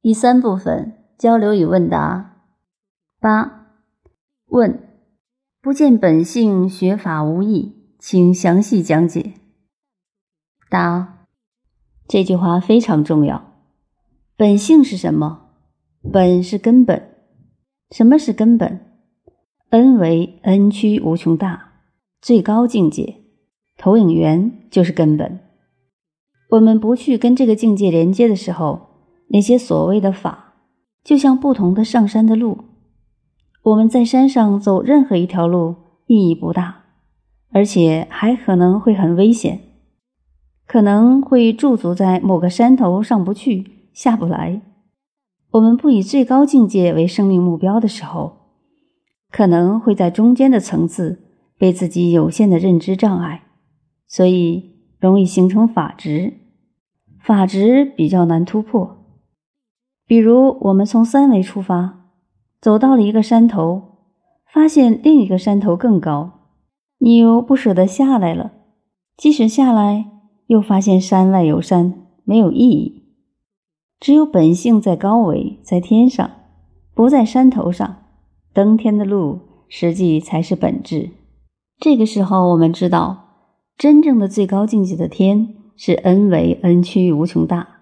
第三部分交流与问答。八问：不见本性，学法无益，请详细讲解。答：这句话非常重要。本性是什么？本是根本。什么是根本？N 为 N 趋无穷大，最高境界，投影源就是根本。我们不去跟这个境界连接的时候。那些所谓的法，就像不同的上山的路。我们在山上走任何一条路意义不大，而且还可能会很危险，可能会驻足在某个山头上不去下不来。我们不以最高境界为生命目标的时候，可能会在中间的层次被自己有限的认知障碍，所以容易形成法执，法执比较难突破。比如，我们从三维出发，走到了一个山头，发现另一个山头更高，你又不舍得下来了。即使下来，又发现山外有山，没有意义。只有本性在高维，在天上，不在山头上。登天的路，实际才是本质。这个时候，我们知道，真正的最高境界的天是 n 维 n 趋无穷大。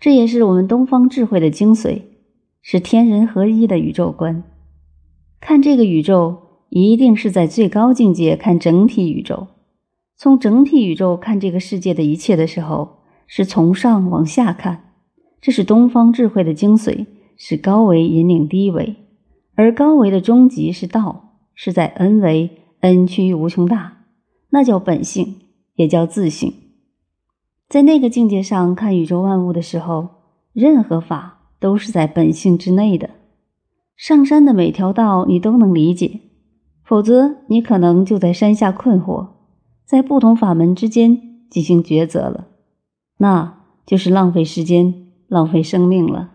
这也是我们东方智慧的精髓，是天人合一的宇宙观。看这个宇宙，一定是在最高境界看整体宇宙。从整体宇宙看这个世界的一切的时候，是从上往下看。这是东方智慧的精髓，是高维引领低维，而高维的终极是道，是在 N 维 N 趋于无穷大，那叫本性，也叫自性。在那个境界上看宇宙万物的时候，任何法都是在本性之内的。上山的每条道你都能理解，否则你可能就在山下困惑，在不同法门之间进行抉择了，那就是浪费时间、浪费生命了。